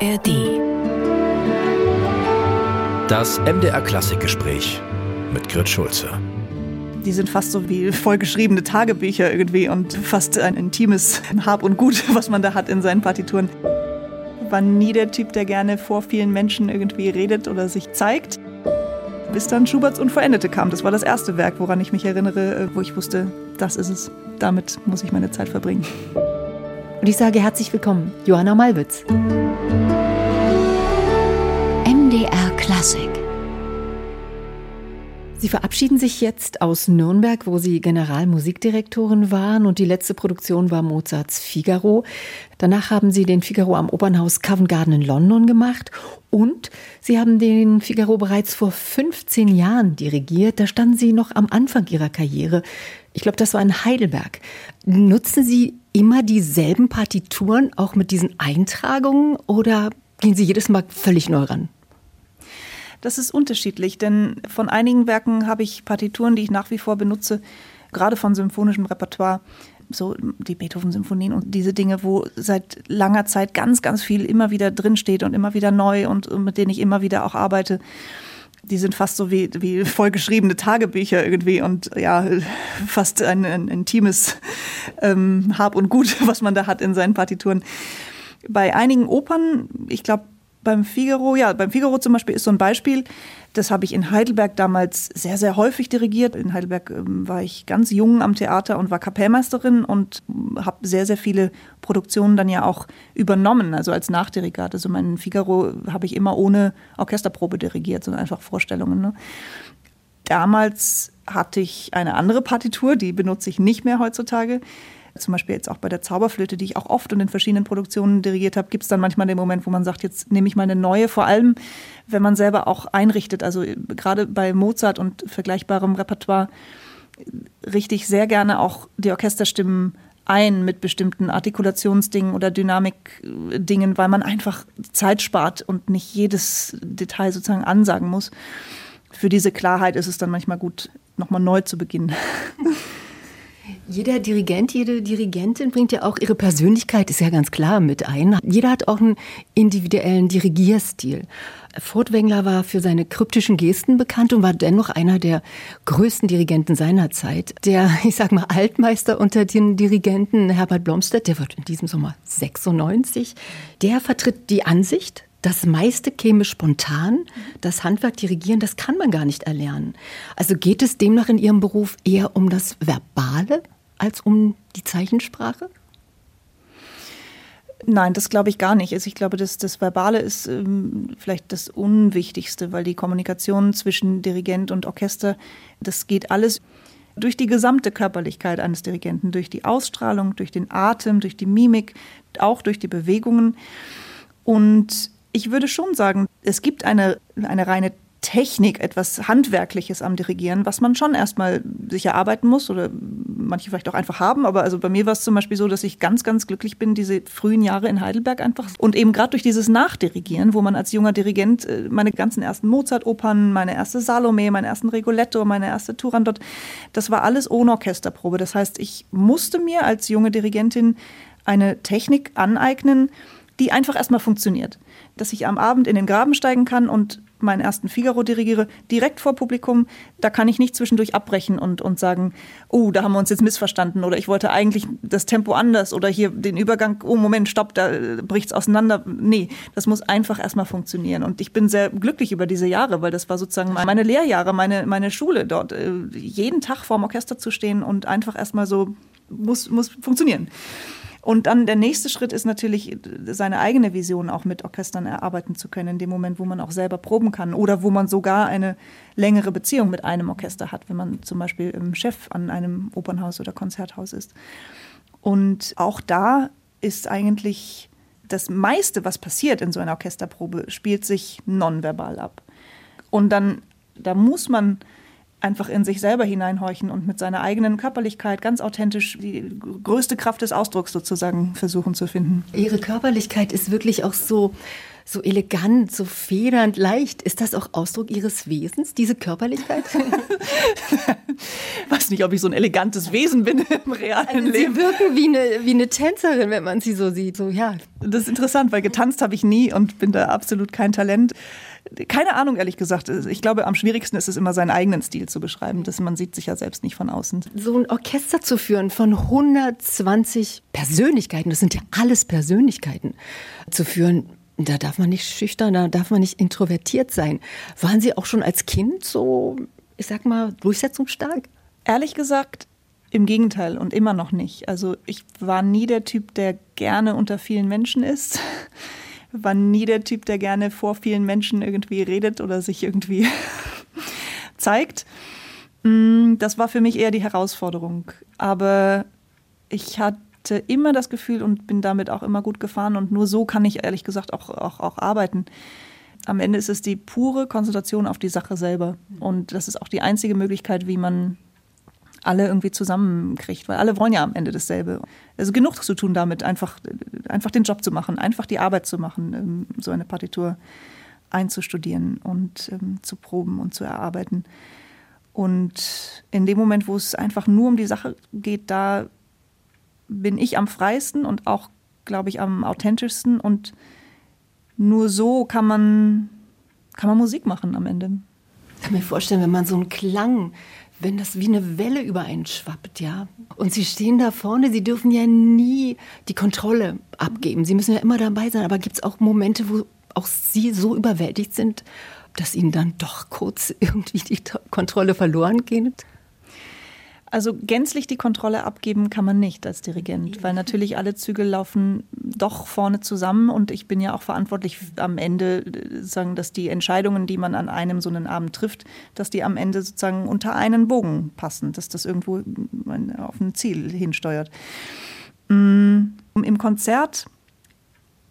ARD. Das MDR Klassikgespräch mit Grit Schulze. Die sind fast so wie vollgeschriebene Tagebücher irgendwie und fast ein intimes Hab und Gut, was man da hat in seinen Partituren. War nie der Typ, der gerne vor vielen Menschen irgendwie redet oder sich zeigt. Bis dann Schuberts Unvollendete kam. Das war das erste Werk, woran ich mich erinnere, wo ich wusste, das ist es. Damit muss ich meine Zeit verbringen. Und ich sage herzlich willkommen, Johanna Malwitz. Klassik. Sie verabschieden sich jetzt aus Nürnberg, wo Sie Generalmusikdirektorin waren und die letzte Produktion war Mozarts Figaro. Danach haben Sie den Figaro am Opernhaus Covent Garden in London gemacht und Sie haben den Figaro bereits vor 15 Jahren dirigiert. Da standen Sie noch am Anfang Ihrer Karriere. Ich glaube, das war in Heidelberg. Nutzen Sie immer dieselben Partituren, auch mit diesen Eintragungen, oder gehen Sie jedes Mal völlig neu ran? Das ist unterschiedlich, denn von einigen Werken habe ich Partituren, die ich nach wie vor benutze, gerade von symphonischem Repertoire, so die Beethoven-Symphonien und diese Dinge, wo seit langer Zeit ganz, ganz viel immer wieder drinsteht und immer wieder neu und mit denen ich immer wieder auch arbeite die sind fast so wie, wie vollgeschriebene Tagebücher irgendwie und ja, fast ein, ein intimes ähm, Hab und Gut, was man da hat in seinen Partituren. Bei einigen Opern, ich glaube, beim Figaro, ja, beim Figaro zum Beispiel ist so ein Beispiel. Das habe ich in Heidelberg damals sehr, sehr häufig dirigiert. In Heidelberg ähm, war ich ganz jung am Theater und war Kapellmeisterin und habe sehr, sehr viele Produktionen dann ja auch übernommen, also als Nachdirigat. Also mein Figaro habe ich immer ohne Orchesterprobe dirigiert, sondern einfach Vorstellungen. Ne? Damals hatte ich eine andere Partitur, die benutze ich nicht mehr heutzutage. Zum Beispiel jetzt auch bei der Zauberflöte, die ich auch oft und in verschiedenen Produktionen dirigiert habe, gibt es dann manchmal den Moment, wo man sagt, jetzt nehme ich mal eine neue, vor allem wenn man selber auch einrichtet. Also gerade bei Mozart und vergleichbarem Repertoire richte ich sehr gerne auch die Orchesterstimmen ein mit bestimmten Artikulationsdingen oder Dynamikdingen, weil man einfach Zeit spart und nicht jedes Detail sozusagen ansagen muss. Für diese Klarheit ist es dann manchmal gut, nochmal neu zu beginnen. Jeder Dirigent, jede Dirigentin bringt ja auch ihre Persönlichkeit, ist ja ganz klar, mit ein. Jeder hat auch einen individuellen Dirigierstil. Furtwängler war für seine kryptischen Gesten bekannt und war dennoch einer der größten Dirigenten seiner Zeit. Der, ich sag mal, Altmeister unter den Dirigenten, Herbert Blomstedt, der wird in diesem Sommer 96, der vertritt die Ansicht, das meiste käme spontan. Das Handwerk dirigieren, das kann man gar nicht erlernen. Also geht es demnach in Ihrem Beruf eher um das Verbale als um die Zeichensprache? Nein, das glaube ich gar nicht. Also ich glaube, das, das Verbale ist ähm, vielleicht das Unwichtigste, weil die Kommunikation zwischen Dirigent und Orchester, das geht alles durch die gesamte Körperlichkeit eines Dirigenten, durch die Ausstrahlung, durch den Atem, durch die Mimik, auch durch die Bewegungen. Und ich würde schon sagen, es gibt eine, eine reine Technik, etwas Handwerkliches am Dirigieren, was man schon erstmal sich erarbeiten muss oder manche vielleicht auch einfach haben. Aber also bei mir war es zum Beispiel so, dass ich ganz, ganz glücklich bin, diese frühen Jahre in Heidelberg einfach. Und eben gerade durch dieses Nachdirigieren, wo man als junger Dirigent äh, meine ganzen ersten Mozart-Opern, meine erste Salome, meine ersten Rigoletto, meine erste Turandot, das war alles ohne Orchesterprobe. Das heißt, ich musste mir als junge Dirigentin eine Technik aneignen, die einfach erstmal funktioniert. Dass ich am Abend in den Graben steigen kann und meinen ersten Figaro dirigiere, direkt vor Publikum. Da kann ich nicht zwischendurch abbrechen und, und sagen, oh, da haben wir uns jetzt missverstanden oder ich wollte eigentlich das Tempo anders oder hier den Übergang, oh Moment, stopp, da bricht es auseinander. Nee, das muss einfach erstmal funktionieren. Und ich bin sehr glücklich über diese Jahre, weil das war sozusagen meine Lehrjahre, meine, meine Schule dort. Äh, jeden Tag vorm Orchester zu stehen und einfach erstmal so muss, muss funktionieren. Und dann der nächste Schritt ist natürlich, seine eigene Vision auch mit Orchestern erarbeiten zu können, in dem Moment, wo man auch selber proben kann oder wo man sogar eine längere Beziehung mit einem Orchester hat, wenn man zum Beispiel Chef an einem Opernhaus oder Konzerthaus ist. Und auch da ist eigentlich das meiste, was passiert in so einer Orchesterprobe, spielt sich nonverbal ab. Und dann, da muss man einfach in sich selber hineinhorchen und mit seiner eigenen Körperlichkeit ganz authentisch die größte Kraft des Ausdrucks sozusagen versuchen zu finden. Ihre Körperlichkeit ist wirklich auch so so elegant, so federnd, leicht. Ist das auch Ausdruck Ihres Wesens, diese Körperlichkeit? Ich weiß nicht, ob ich so ein elegantes Wesen bin im realen also Leben. Sie wirken wie eine, wie eine Tänzerin, wenn man sie so sieht. So, ja. Das ist interessant, weil getanzt habe ich nie und bin da absolut kein Talent. Keine Ahnung, ehrlich gesagt. Ich glaube, am schwierigsten ist es immer, seinen eigenen Stil zu beschreiben. Das, man sieht sich ja selbst nicht von außen. So ein Orchester zu führen von 120 Persönlichkeiten, das sind ja alles Persönlichkeiten, zu führen, da darf man nicht schüchtern, da darf man nicht introvertiert sein. Waren Sie auch schon als Kind so, ich sag mal, durchsetzungsstark? Ehrlich gesagt, im Gegenteil und immer noch nicht. Also ich war nie der Typ, der gerne unter vielen Menschen ist. War nie der Typ, der gerne vor vielen Menschen irgendwie redet oder sich irgendwie zeigt. Mm, das war für mich eher die Herausforderung. Aber ich hatte immer das Gefühl und bin damit auch immer gut gefahren und nur so kann ich ehrlich gesagt auch, auch, auch arbeiten. Am Ende ist es die pure Konzentration auf die Sache selber. Und das ist auch die einzige Möglichkeit, wie man alle irgendwie zusammenkriegt, weil alle wollen ja am Ende dasselbe. Also genug zu tun damit, einfach, einfach den Job zu machen, einfach die Arbeit zu machen, ähm, so eine Partitur einzustudieren und ähm, zu proben und zu erarbeiten. Und in dem Moment, wo es einfach nur um die Sache geht, da bin ich am freiesten und auch, glaube ich, am authentischsten. Und nur so kann man, kann man Musik machen am Ende. Ich kann mir vorstellen, wenn man so einen Klang wenn das wie eine Welle über einen schwappt, ja. Und Sie stehen da vorne, Sie dürfen ja nie die Kontrolle abgeben. Sie müssen ja immer dabei sein. Aber gibt es auch Momente, wo auch Sie so überwältigt sind, dass Ihnen dann doch kurz irgendwie die Kontrolle verloren geht? Also gänzlich die Kontrolle abgeben kann man nicht als Dirigent, weil natürlich alle Zügel laufen doch vorne zusammen und ich bin ja auch verantwortlich am Ende, sagen, dass die Entscheidungen, die man an einem so einen Abend trifft, dass die am Ende sozusagen unter einen Bogen passen, dass das irgendwo auf ein Ziel hinsteuert. Mm, Im Konzert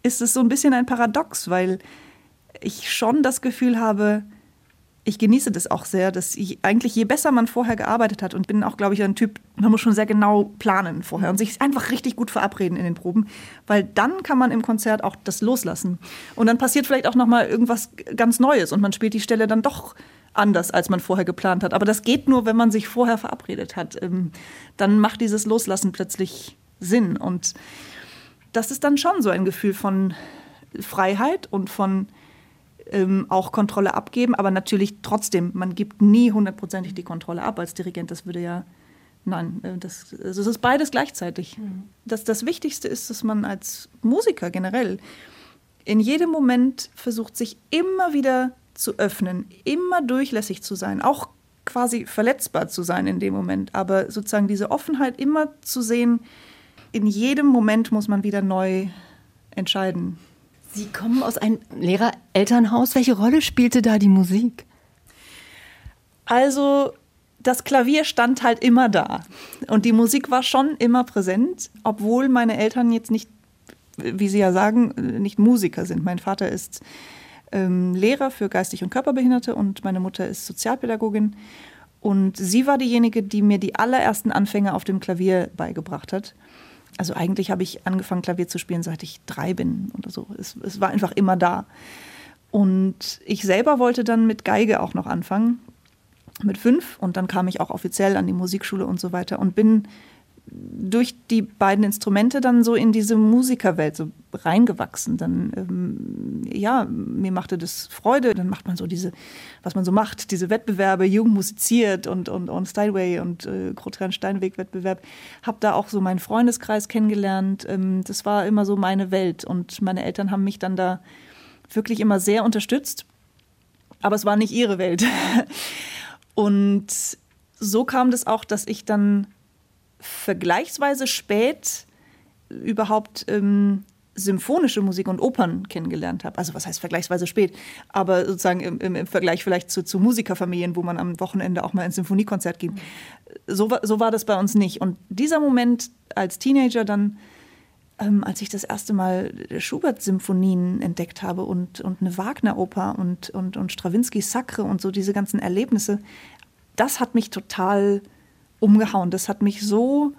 ist es so ein bisschen ein Paradox, weil ich schon das Gefühl habe, ich genieße das auch sehr, dass ich, eigentlich je besser man vorher gearbeitet hat und bin auch, glaube ich, ein Typ, man muss schon sehr genau planen vorher und sich einfach richtig gut verabreden in den Proben, weil dann kann man im Konzert auch das loslassen und dann passiert vielleicht auch noch mal irgendwas ganz Neues und man spielt die Stelle dann doch anders, als man vorher geplant hat. Aber das geht nur, wenn man sich vorher verabredet hat. Ähm, dann macht dieses Loslassen plötzlich Sinn und das ist dann schon so ein Gefühl von Freiheit und von ähm, auch Kontrolle abgeben, aber natürlich trotzdem, man gibt nie hundertprozentig die Kontrolle ab als Dirigent. Das würde ja, nein, äh, das, also es ist beides gleichzeitig. Mhm. Das, das Wichtigste ist, dass man als Musiker generell in jedem Moment versucht, sich immer wieder zu öffnen, immer durchlässig zu sein, auch quasi verletzbar zu sein in dem Moment, aber sozusagen diese Offenheit immer zu sehen, in jedem Moment muss man wieder neu entscheiden. Sie kommen aus einem Lehrer-Elternhaus. Welche Rolle spielte da die Musik? Also das Klavier stand halt immer da und die Musik war schon immer präsent, obwohl meine Eltern jetzt nicht, wie Sie ja sagen, nicht Musiker sind. Mein Vater ist ähm, Lehrer für geistig und Körperbehinderte und meine Mutter ist Sozialpädagogin. Und sie war diejenige, die mir die allerersten Anfänge auf dem Klavier beigebracht hat also eigentlich habe ich angefangen, Klavier zu spielen, seit ich drei bin oder so. Es, es war einfach immer da. Und ich selber wollte dann mit Geige auch noch anfangen, mit fünf. Und dann kam ich auch offiziell an die Musikschule und so weiter und bin durch die beiden Instrumente dann so in diese Musikerwelt so reingewachsen. Dann, ähm, ja, mir machte das Freude. Dann macht man so diese, was man so macht, diese Wettbewerbe, Jugend musiziert und, und, und Steinway und äh, Grotran-Steinweg-Wettbewerb. Habe da auch so meinen Freundeskreis kennengelernt. Ähm, das war immer so meine Welt. Und meine Eltern haben mich dann da wirklich immer sehr unterstützt. Aber es war nicht ihre Welt. und so kam das auch, dass ich dann vergleichsweise spät überhaupt ähm, symphonische Musik und Opern kennengelernt habe. Also was heißt vergleichsweise spät, aber sozusagen im, im, im Vergleich vielleicht zu, zu, Musikerfamilien, wo man am Wochenende auch mal ins Symphoniekonzert ging. So, so war das bei uns nicht. Und dieser Moment als Teenager dann, ähm, als ich das erste Mal Schubert-Symphonien entdeckt habe und, und eine Wagner-Oper und, und, und Stravinsky Sacre und so diese ganzen Erlebnisse, das hat mich total umgehauen. Das hat mich so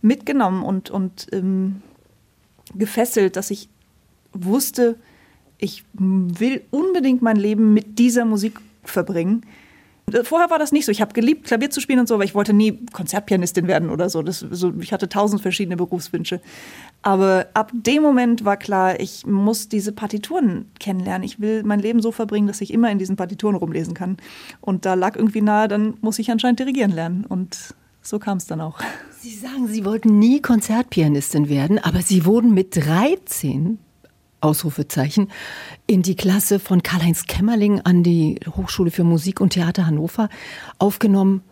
mitgenommen und, und ähm, gefesselt, dass ich wusste, ich will unbedingt mein Leben mit dieser Musik verbringen. Vorher war das nicht so. Ich habe geliebt, Klavier zu spielen und so, aber ich wollte nie Konzertpianistin werden oder so. Das, so. Ich hatte tausend verschiedene Berufswünsche. Aber ab dem Moment war klar, ich muss diese Partituren kennenlernen. Ich will mein Leben so verbringen, dass ich immer in diesen Partituren rumlesen kann. Und da lag irgendwie nahe, dann muss ich anscheinend dirigieren lernen. Und so kam es dann auch. Sie sagen, Sie wollten nie Konzertpianistin werden, aber Sie wurden mit 13 Ausrufezeichen, in die Klasse von Karl-Heinz Kämmerling an die Hochschule für Musik und Theater Hannover aufgenommen.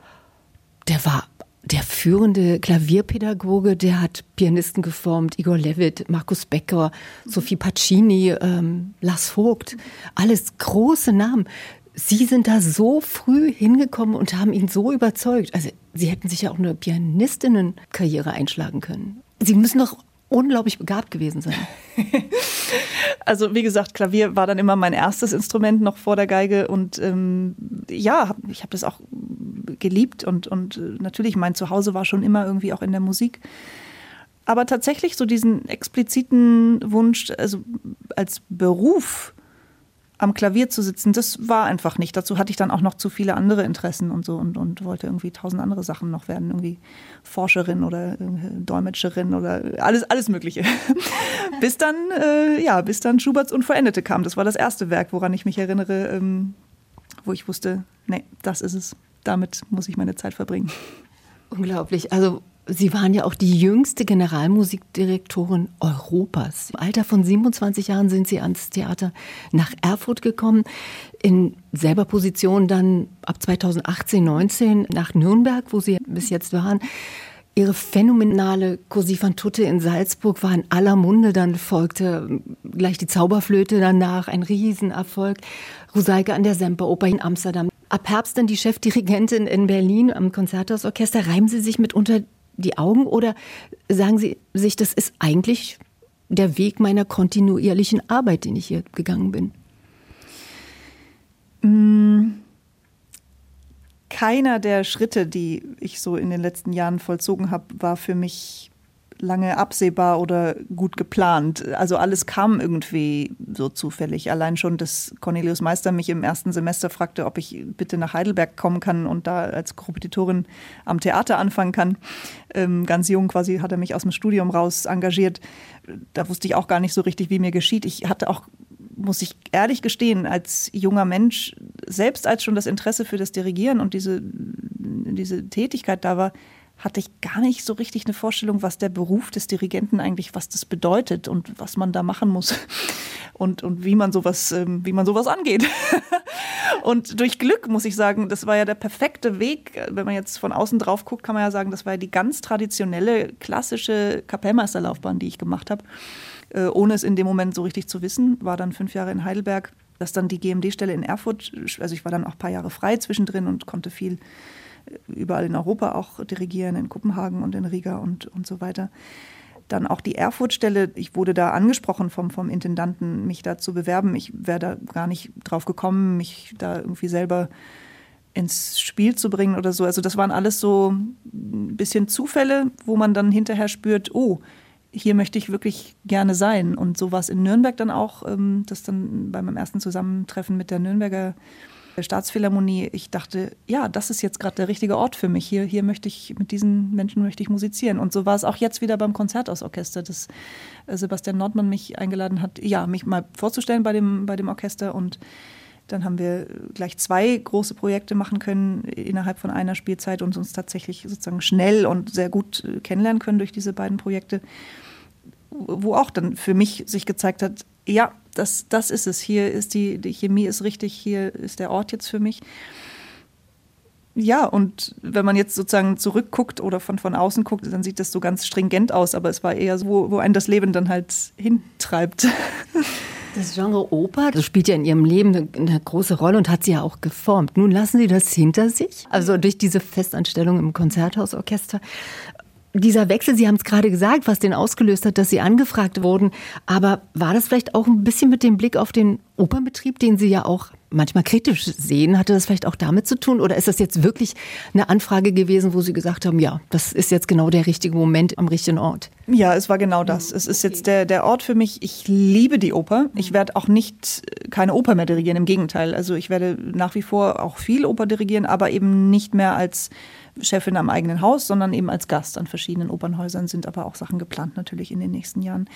Der war der führende Klavierpädagoge, der hat Pianisten geformt, Igor Levitt, Markus Becker, Sophie Pacini, ähm, Lars Vogt, alles große Namen. Sie sind da so früh hingekommen und haben ihn so überzeugt. Also Sie hätten sich ja auch eine Pianistinnenkarriere einschlagen können. Sie müssen doch unglaublich begabt gewesen sein. Also wie gesagt, Klavier war dann immer mein erstes Instrument noch vor der Geige und ähm, ja, ich habe das auch geliebt und, und äh, natürlich mein Zuhause war schon immer irgendwie auch in der Musik. Aber tatsächlich so diesen expliziten Wunsch, also als Beruf am Klavier zu sitzen, das war einfach nicht. Dazu hatte ich dann auch noch zu viele andere Interessen und so und, und wollte irgendwie tausend andere Sachen noch werden. Irgendwie Forscherin oder Dolmetscherin oder alles, alles Mögliche. bis dann, äh, ja, bis dann Schuberts Unvollendete kam. Das war das erste Werk, woran ich mich erinnere, ähm, wo ich wusste, nee, das ist es. Damit muss ich meine Zeit verbringen. Unglaublich. Also Sie waren ja auch die jüngste Generalmusikdirektorin Europas. Im Alter von 27 Jahren sind Sie ans Theater nach Erfurt gekommen, in selber Position dann ab 2018, 19 nach Nürnberg, wo Sie bis jetzt waren. Ihre phänomenale Così fan tutte in Salzburg war in aller Munde, dann folgte gleich die Zauberflöte danach, ein Riesenerfolg. Rosalke an der Semperoper in Amsterdam. Ab Herbst dann die Chefdirigentin in Berlin am Konzerthausorchester. Reimen Sie sich mitunter die Augen oder sagen Sie sich, das ist eigentlich der Weg meiner kontinuierlichen Arbeit, den ich hier gegangen bin? Mm. Keiner der Schritte, die ich so in den letzten Jahren vollzogen habe, war für mich lange absehbar oder gut geplant. Also alles kam irgendwie so zufällig. Allein schon, dass Cornelius Meister mich im ersten Semester fragte, ob ich bitte nach Heidelberg kommen kann und da als Kompetitorin am Theater anfangen kann. Ähm, ganz jung quasi hat er mich aus dem Studium raus engagiert. Da wusste ich auch gar nicht so richtig, wie mir geschieht. Ich hatte auch muss ich ehrlich gestehen, als junger Mensch, selbst als schon das Interesse für das Dirigieren und diese, diese Tätigkeit da war, hatte ich gar nicht so richtig eine Vorstellung, was der Beruf des Dirigenten eigentlich, was das bedeutet und was man da machen muss und, und wie man sowas, ähm, wie man sowas angeht. und durch Glück muss ich sagen, das war ja der perfekte Weg. Wenn man jetzt von außen drauf guckt, kann man ja sagen, das war ja die ganz traditionelle, klassische Kapellmeisterlaufbahn, die ich gemacht habe, äh, ohne es in dem Moment so richtig zu wissen. War dann fünf Jahre in Heidelberg, dass dann die GMD-Stelle in Erfurt, also ich war dann auch ein paar Jahre frei zwischendrin und konnte viel überall in Europa auch dirigieren, in Kopenhagen und in Riga und, und so weiter. Dann auch die Erfurt-Stelle, ich wurde da angesprochen vom, vom Intendanten, mich da zu bewerben. Ich wäre da gar nicht drauf gekommen, mich da irgendwie selber ins Spiel zu bringen oder so. Also das waren alles so ein bisschen Zufälle, wo man dann hinterher spürt, oh, hier möchte ich wirklich gerne sein. Und so war es in Nürnberg dann auch, ähm, das dann bei meinem ersten Zusammentreffen mit der Nürnberger Staatsphilharmonie, ich dachte, ja, das ist jetzt gerade der richtige Ort für mich. Hier, hier möchte ich, mit diesen Menschen möchte ich musizieren. Und so war es auch jetzt wieder beim Konzerthausorchester, dass äh, Sebastian Nordmann mich eingeladen hat, ja, mich mal vorzustellen bei dem, bei dem Orchester. Und dann haben wir gleich zwei große Projekte machen können innerhalb von einer Spielzeit und uns tatsächlich sozusagen schnell und sehr gut äh, kennenlernen können durch diese beiden Projekte wo auch dann für mich sich gezeigt hat, ja, das, das ist es. Hier ist die, die Chemie ist richtig, hier ist der Ort jetzt für mich. Ja, und wenn man jetzt sozusagen zurückguckt oder von, von außen guckt, dann sieht das so ganz stringent aus, aber es war eher so, wo, wo einen das Leben dann halt hintreibt. Das Genre Oper, das spielt ja in Ihrem Leben eine, eine, große Rolle und hat Sie ja auch geformt. Nun lassen Sie das hinter sich, also durch diese Festanstellung im Konzerthausorchester. Dieser Wechsel, Sie haben es gerade gesagt, was den ausgelöst hat, dass Sie angefragt wurden. Aber war das vielleicht auch ein bisschen mit dem Blick auf den Opernbetrieb, den Sie ja auch manchmal kritisch sehen? Hatte das vielleicht auch damit zu tun? Oder ist das jetzt wirklich eine Anfrage gewesen, wo Sie gesagt haben, ja, das ist jetzt genau der richtige Moment am richtigen Ort? Ja, es war genau das. Es ist jetzt der, der Ort für mich. Ich liebe die Oper. Ich werde auch nicht keine Oper mehr dirigieren. Im Gegenteil. Also ich werde nach wie vor auch viel Oper dirigieren, aber eben nicht mehr als Chefin am eigenen Haus, sondern eben als Gast an verschiedenen Opernhäusern sind aber auch Sachen geplant natürlich in den nächsten Jahren.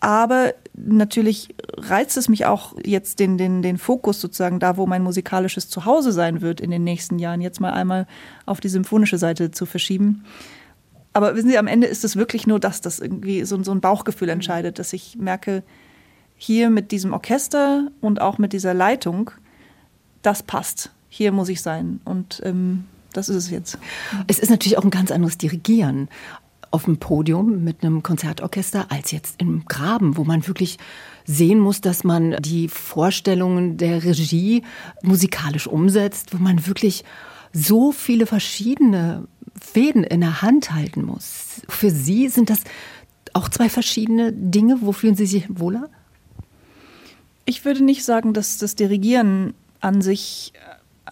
Aber natürlich reizt es mich auch jetzt den, den, den Fokus sozusagen da, wo mein musikalisches Zuhause sein wird in den nächsten Jahren, jetzt mal einmal auf die symphonische Seite zu verschieben. Aber wissen Sie, am Ende ist es wirklich nur das, dass irgendwie so, so ein Bauchgefühl entscheidet, dass ich merke, hier mit diesem Orchester und auch mit dieser Leitung, das passt. Hier muss ich sein. Und ähm, das ist es jetzt. Es ist natürlich auch ein ganz anderes Dirigieren auf dem Podium mit einem Konzertorchester als jetzt im Graben, wo man wirklich sehen muss, dass man die Vorstellungen der Regie musikalisch umsetzt, wo man wirklich so viele verschiedene Fäden in der Hand halten muss. Für Sie sind das auch zwei verschiedene Dinge. Wo fühlen Sie sich wohler? Ich würde nicht sagen, dass das Dirigieren an sich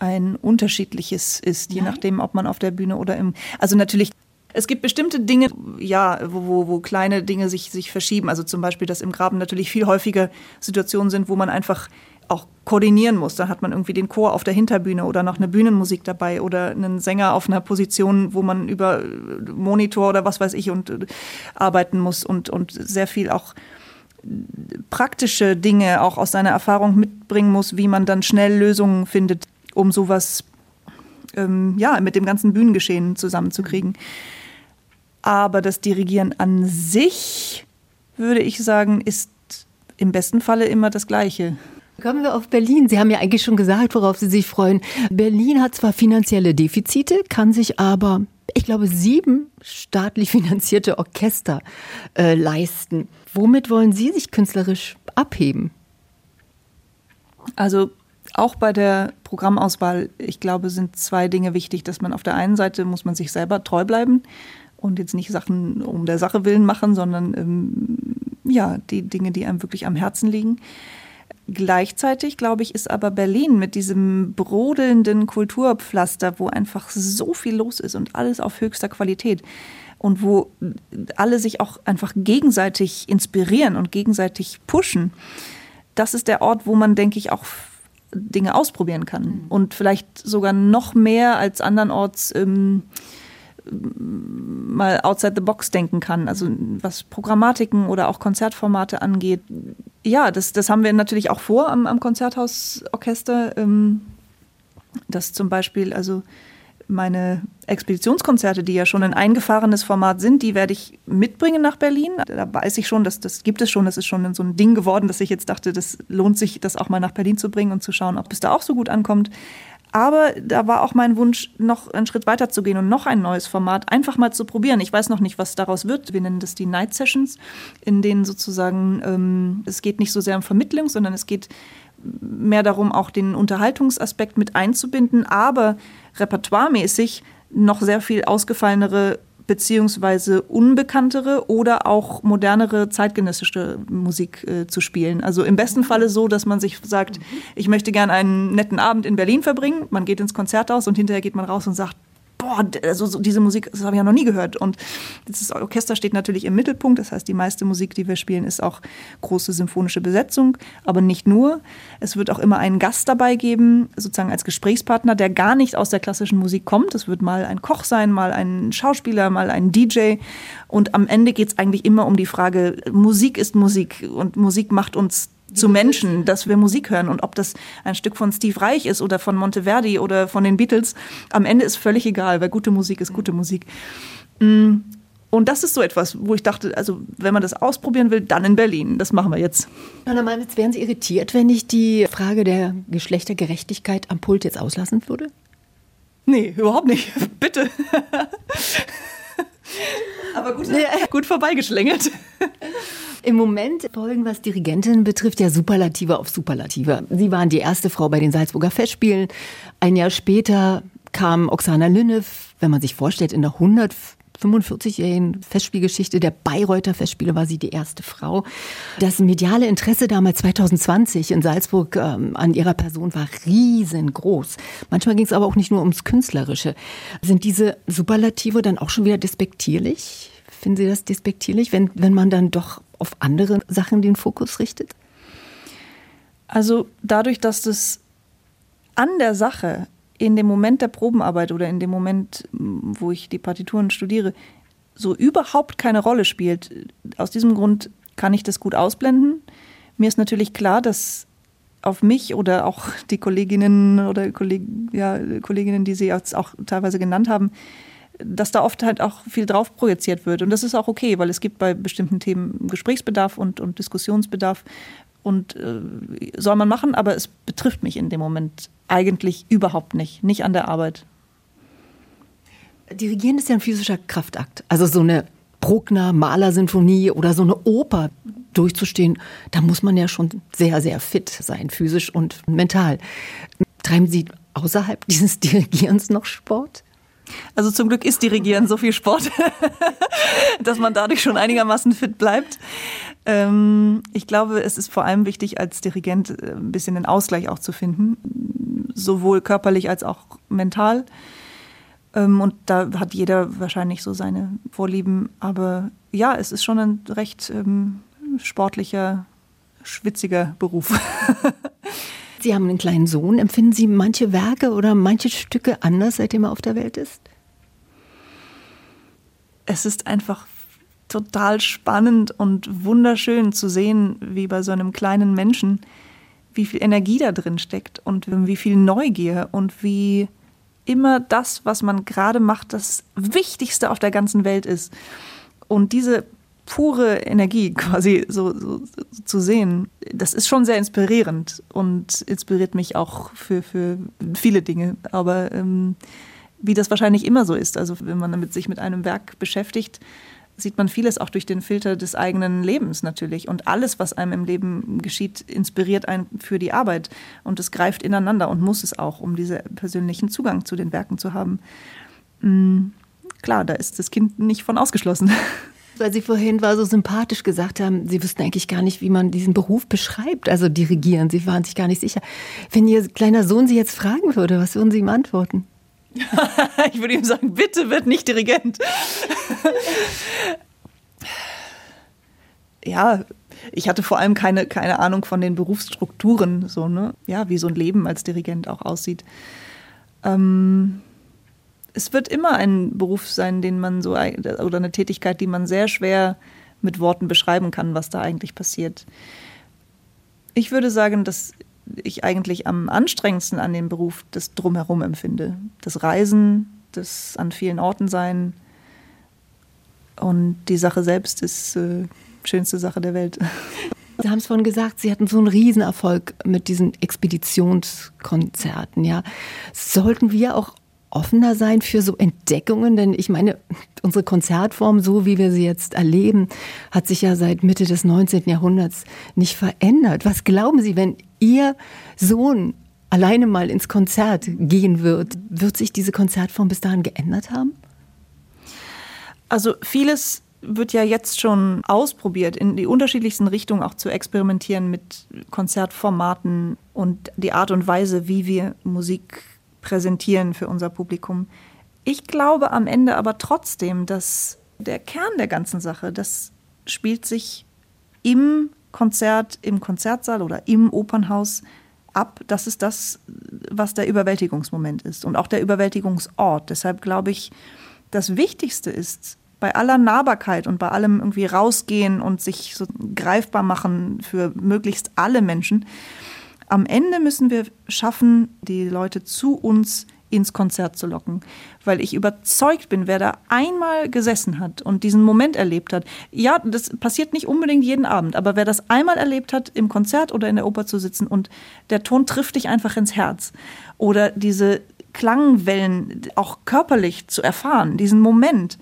ein unterschiedliches ist, je Nein. nachdem, ob man auf der Bühne oder im. Also natürlich es gibt bestimmte Dinge, ja, wo, wo, wo kleine Dinge sich, sich verschieben. Also zum Beispiel, dass im Graben natürlich viel häufiger Situationen sind, wo man einfach auch koordinieren muss. Dann hat man irgendwie den Chor auf der Hinterbühne oder noch eine Bühnenmusik dabei oder einen Sänger auf einer Position, wo man über Monitor oder was weiß ich und äh, arbeiten muss und, und sehr viel auch praktische Dinge auch aus seiner Erfahrung mitbringen muss, wie man dann schnell Lösungen findet, um sowas ähm, ja, mit dem ganzen Bühnengeschehen zusammenzukriegen. Aber das Dirigieren an sich, würde ich sagen, ist im besten Falle immer das Gleiche. Kommen wir auf Berlin. Sie haben ja eigentlich schon gesagt, worauf Sie sich freuen. Berlin hat zwar finanzielle Defizite, kann sich aber, ich glaube, sieben staatlich finanzierte Orchester äh, leisten. Womit wollen Sie sich künstlerisch abheben? Also auch bei der Programmauswahl, ich glaube, sind zwei Dinge wichtig, dass man auf der einen Seite muss man sich selber treu bleiben und jetzt nicht Sachen um der Sache willen machen, sondern ähm, ja, die Dinge, die einem wirklich am Herzen liegen. Gleichzeitig, glaube ich, ist aber Berlin mit diesem brodelnden Kulturpflaster, wo einfach so viel los ist und alles auf höchster Qualität und wo alle sich auch einfach gegenseitig inspirieren und gegenseitig pushen. Das ist der Ort, wo man, denke ich, auch Dinge ausprobieren kann mhm. und vielleicht sogar noch mehr als andernorts ähm, mal outside the box denken kann, also was Programmatiken oder auch Konzertformate angeht. Ja, das, das haben wir natürlich auch vor am, am Konzerthausorchester, ähm, dass zum Beispiel, also meine Expeditionskonzerte, die ja schon ein eingefahrenes Format sind, die werde ich mitbringen nach Berlin. Da weiß ich schon, dass das gibt es schon. Das ist schon so ein Ding geworden, dass ich jetzt dachte, das lohnt sich, das auch mal nach Berlin zu bringen und zu schauen, ob es da auch so gut ankommt. Aber da war auch mein Wunsch, noch einen Schritt weiter zu gehen und noch ein neues Format einfach mal zu probieren. Ich weiß noch nicht, was daraus wird. Wir nennen das die Night Sessions, in denen sozusagen ähm, es geht nicht so sehr um Vermittlung, sondern es geht mehr darum, auch den Unterhaltungsaspekt mit einzubinden, aber repertoiremäßig noch sehr viel ausgefallenere beziehungsweise unbekanntere oder auch modernere zeitgenössische Musik äh, zu spielen. Also im besten Falle so, dass man sich sagt, ich möchte gerne einen netten Abend in Berlin verbringen. Man geht ins Konzerthaus und hinterher geht man raus und sagt, boah, also so diese Musik, das habe ich ja noch nie gehört. Und das Orchester steht natürlich im Mittelpunkt. Das heißt, die meiste Musik, die wir spielen, ist auch große symphonische Besetzung. Aber nicht nur. Es wird auch immer einen Gast dabei geben, sozusagen als Gesprächspartner, der gar nicht aus der klassischen Musik kommt. Es wird mal ein Koch sein, mal ein Schauspieler, mal ein DJ. Und am Ende geht es eigentlich immer um die Frage, Musik ist Musik und Musik macht uns zu Menschen, dass wir Musik hören und ob das ein Stück von Steve Reich ist oder von Monteverdi oder von den Beatles, am Ende ist völlig egal, weil gute Musik ist gute Musik. Mm, und das ist so etwas, wo ich dachte, also wenn man das ausprobieren will, dann in Berlin. Das machen wir jetzt. Anna Malwitz, wären Sie irritiert, wenn ich die Frage der Geschlechtergerechtigkeit am Pult jetzt auslassen würde? Nee, überhaupt nicht. Bitte. Aber gut, gut vorbeigeschlängelt. Im Moment folgen, was Dirigentin betrifft, ja Superlative auf Superlative. Sie waren die erste Frau bei den Salzburger Festspielen. Ein Jahr später kam Oksana Lynnew, wenn man sich vorstellt, in der 100 45-jährigen Festspielgeschichte der Bayreuther Festspiele war sie die erste Frau. Das mediale Interesse damals 2020 in Salzburg ähm, an ihrer Person war riesengroß. Manchmal ging es aber auch nicht nur ums Künstlerische. Sind diese Superlative dann auch schon wieder despektierlich? Finden Sie das despektierlich, wenn, wenn man dann doch auf andere Sachen den Fokus richtet? Also dadurch, dass das an der Sache in dem Moment der Probenarbeit oder in dem Moment, wo ich die Partituren studiere, so überhaupt keine Rolle spielt. Aus diesem Grund kann ich das gut ausblenden. Mir ist natürlich klar, dass auf mich oder auch die Kolleginnen oder Kolleg ja, Kolleginnen, die Sie jetzt auch teilweise genannt haben, dass da oft halt auch viel drauf projiziert wird. Und das ist auch okay, weil es gibt bei bestimmten Themen Gesprächsbedarf und, und Diskussionsbedarf. Und äh, soll man machen, aber es betrifft mich in dem Moment eigentlich überhaupt nicht, nicht an der Arbeit. Dirigieren ist ja ein physischer Kraftakt. Also so eine Bruckner Malersinfonie oder so eine Oper durchzustehen, da muss man ja schon sehr, sehr fit sein, physisch und mental. Treiben Sie außerhalb dieses Dirigierens noch Sport? Also zum Glück ist Dirigieren so viel Sport, dass man dadurch schon einigermaßen fit bleibt. Ähm, ich glaube, es ist vor allem wichtig, als Dirigent äh, ein bisschen den Ausgleich auch zu finden, sowohl körperlich als auch mental. Ähm, und da hat jeder wahrscheinlich so seine Vorlieben. Aber ja, es ist schon ein recht ähm, sportlicher, schwitziger Beruf. Sie haben einen kleinen Sohn. Empfinden Sie manche Werke oder manche Stücke anders, seitdem er auf der Welt ist? Es ist einfach total spannend und wunderschön zu sehen, wie bei so einem kleinen Menschen, wie viel Energie da drin steckt und wie viel Neugier und wie immer das, was man gerade macht, das Wichtigste auf der ganzen Welt ist. Und diese pure Energie quasi so, so, so, zu sehen, das ist schon sehr inspirierend und inspiriert mich auch für, für viele Dinge. Aber ähm, wie das wahrscheinlich immer so ist, also wenn man damit sich mit einem Werk beschäftigt, sieht man vieles auch durch den Filter des eigenen Lebens natürlich. Und alles, was einem im Leben geschieht, inspiriert einen für die Arbeit. Und es greift ineinander und muss es auch, um diesen persönlichen Zugang zu den Werken zu haben. Mhm. Klar, da ist das Kind nicht von ausgeschlossen. Weil Sie vorhin war so sympathisch gesagt haben, Sie wüssten eigentlich gar nicht, wie man diesen Beruf beschreibt, also dirigieren. Sie waren sich gar nicht sicher. Wenn Ihr kleiner Sohn Sie jetzt fragen würde, was würden Sie ihm antworten? ich würde ihm sagen, bitte wird nicht Dirigent. ja, ich hatte vor allem keine, keine Ahnung von den Berufsstrukturen, so, ne? Ja, wie so ein Leben als Dirigent auch aussieht. Ähm, es wird immer ein Beruf sein, den man so, oder eine Tätigkeit, die man sehr schwer mit Worten beschreiben kann, was da eigentlich passiert. Ich würde sagen, dass ich eigentlich am anstrengendsten an dem Beruf das Drumherum empfinde. Das Reisen, das an vielen Orten sein. Und die Sache selbst ist äh, schönste Sache der Welt. Sie haben es vorhin gesagt, Sie hatten so einen Riesenerfolg mit diesen Expeditionskonzerten. Ja, sollten wir auch offener sein für so Entdeckungen? Denn ich meine, unsere Konzertform, so wie wir sie jetzt erleben, hat sich ja seit Mitte des 19. Jahrhunderts nicht verändert. Was glauben Sie, wenn Ihr Sohn alleine mal ins Konzert gehen wird, wird sich diese Konzertform bis dahin geändert haben? Also vieles wird ja jetzt schon ausprobiert, in die unterschiedlichsten Richtungen auch zu experimentieren mit Konzertformaten und die Art und Weise, wie wir Musik präsentieren für unser Publikum. Ich glaube am Ende aber trotzdem, dass der Kern der ganzen Sache, das spielt sich im Konzert, im Konzertsaal oder im Opernhaus ab. Das ist das, was der Überwältigungsmoment ist und auch der Überwältigungsort. Deshalb glaube ich, das Wichtigste ist, bei aller Nahbarkeit und bei allem irgendwie rausgehen und sich so greifbar machen für möglichst alle Menschen, am Ende müssen wir schaffen, die Leute zu uns ins Konzert zu locken, weil ich überzeugt bin, wer da einmal gesessen hat und diesen Moment erlebt hat. Ja, das passiert nicht unbedingt jeden Abend, aber wer das einmal erlebt hat, im Konzert oder in der Oper zu sitzen und der Ton trifft dich einfach ins Herz. Oder diese Klangwellen auch körperlich zu erfahren, diesen Moment,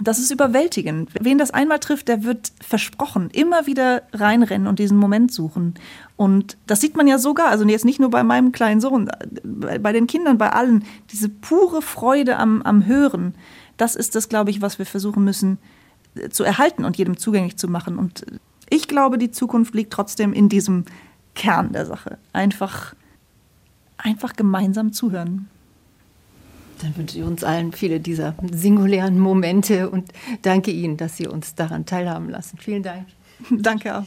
das ist überwältigend. Wen das einmal trifft, der wird versprochen, immer wieder reinrennen und diesen Moment suchen. Und das sieht man ja sogar, also jetzt nicht nur bei meinem kleinen Sohn, bei den Kindern, bei allen, diese pure Freude am, am Hören, das ist das, glaube ich, was wir versuchen müssen äh, zu erhalten und jedem zugänglich zu machen. Und ich glaube, die Zukunft liegt trotzdem in diesem Kern der Sache. Einfach, einfach gemeinsam zuhören. Dann wünsche ich uns allen viele dieser singulären Momente und danke Ihnen, dass Sie uns daran teilhaben lassen. Vielen Dank. Danke auch.